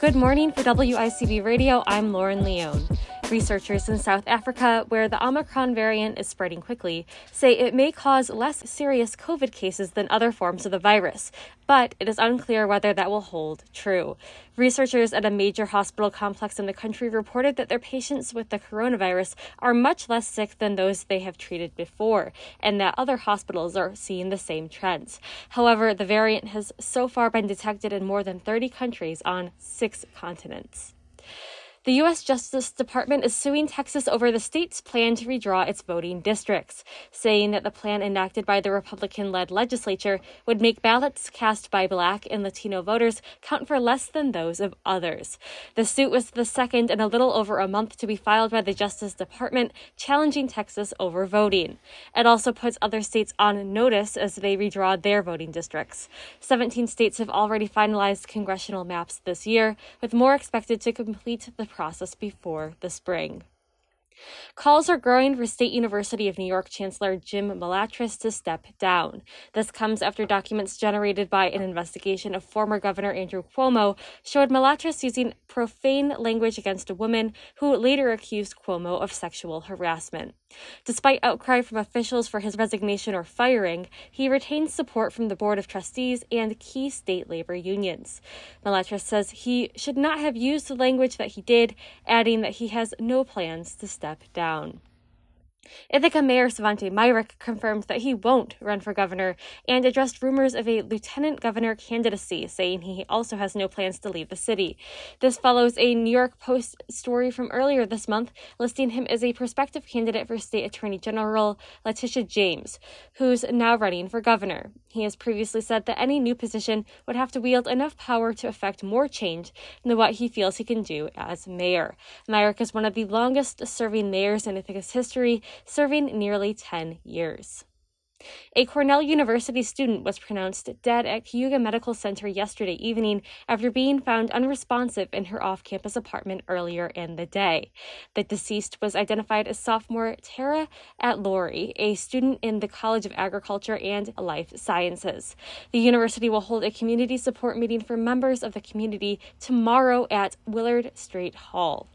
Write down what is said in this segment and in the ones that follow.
Good morning for WICB Radio. I'm Lauren Leone. Researchers in South Africa, where the Omicron variant is spreading quickly, say it may cause less serious COVID cases than other forms of the virus, but it is unclear whether that will hold true. Researchers at a major hospital complex in the country reported that their patients with the coronavirus are much less sick than those they have treated before, and that other hospitals are seeing the same trends. However, the variant has so far been detected in more than 30 countries on six continents. The U.S. Justice Department is suing Texas over the state's plan to redraw its voting districts, saying that the plan enacted by the Republican led legislature would make ballots cast by black and Latino voters count for less than those of others. The suit was the second in a little over a month to be filed by the Justice Department, challenging Texas over voting. It also puts other states on notice as they redraw their voting districts. 17 states have already finalized congressional maps this year, with more expected to complete the process before the spring. Calls are growing for State University of New York Chancellor Jim Malatras to step down. This comes after documents generated by an investigation of former Governor Andrew Cuomo showed Malatras using profane language against a woman who later accused Cuomo of sexual harassment. Despite outcry from officials for his resignation or firing, he retains support from the Board of Trustees and key state labor unions. Malatras says he should not have used the language that he did, adding that he has no plans to step step down. Ithaca Mayor Svante Myrick confirmed that he won't run for governor and addressed rumors of a lieutenant governor candidacy, saying he also has no plans to leave the city. This follows a New York Post story from earlier this month listing him as a prospective candidate for State Attorney General Letitia James, who's now running for governor. He has previously said that any new position would have to wield enough power to effect more change than what he feels he can do as mayor. Myrick is one of the longest serving mayors in Ithaca's history serving nearly 10 years. A Cornell University student was pronounced dead at Cayuga Medical Center yesterday evening after being found unresponsive in her off campus apartment earlier in the day. The deceased was identified as sophomore Tara Atlori, a student in the College of Agriculture and Life Sciences. The university will hold a community support meeting for members of the community tomorrow at Willard Straight Hall.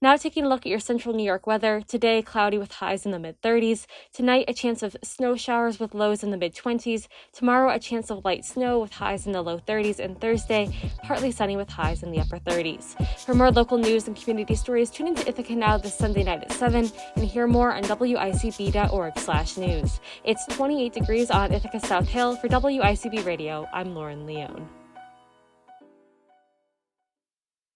Now, taking a look at your central New York weather. Today, cloudy with highs in the mid 30s. Tonight, a chance of snow showers with lows in the mid 20s. Tomorrow, a chance of light snow with highs in the low 30s. And Thursday, partly sunny with highs in the upper 30s. For more local news and community stories, tune into Ithaca Now this Sunday night at 7 and hear more on wicb.org slash news. It's 28 degrees on Ithaca South Hill. For WICB Radio, I'm Lauren Leone.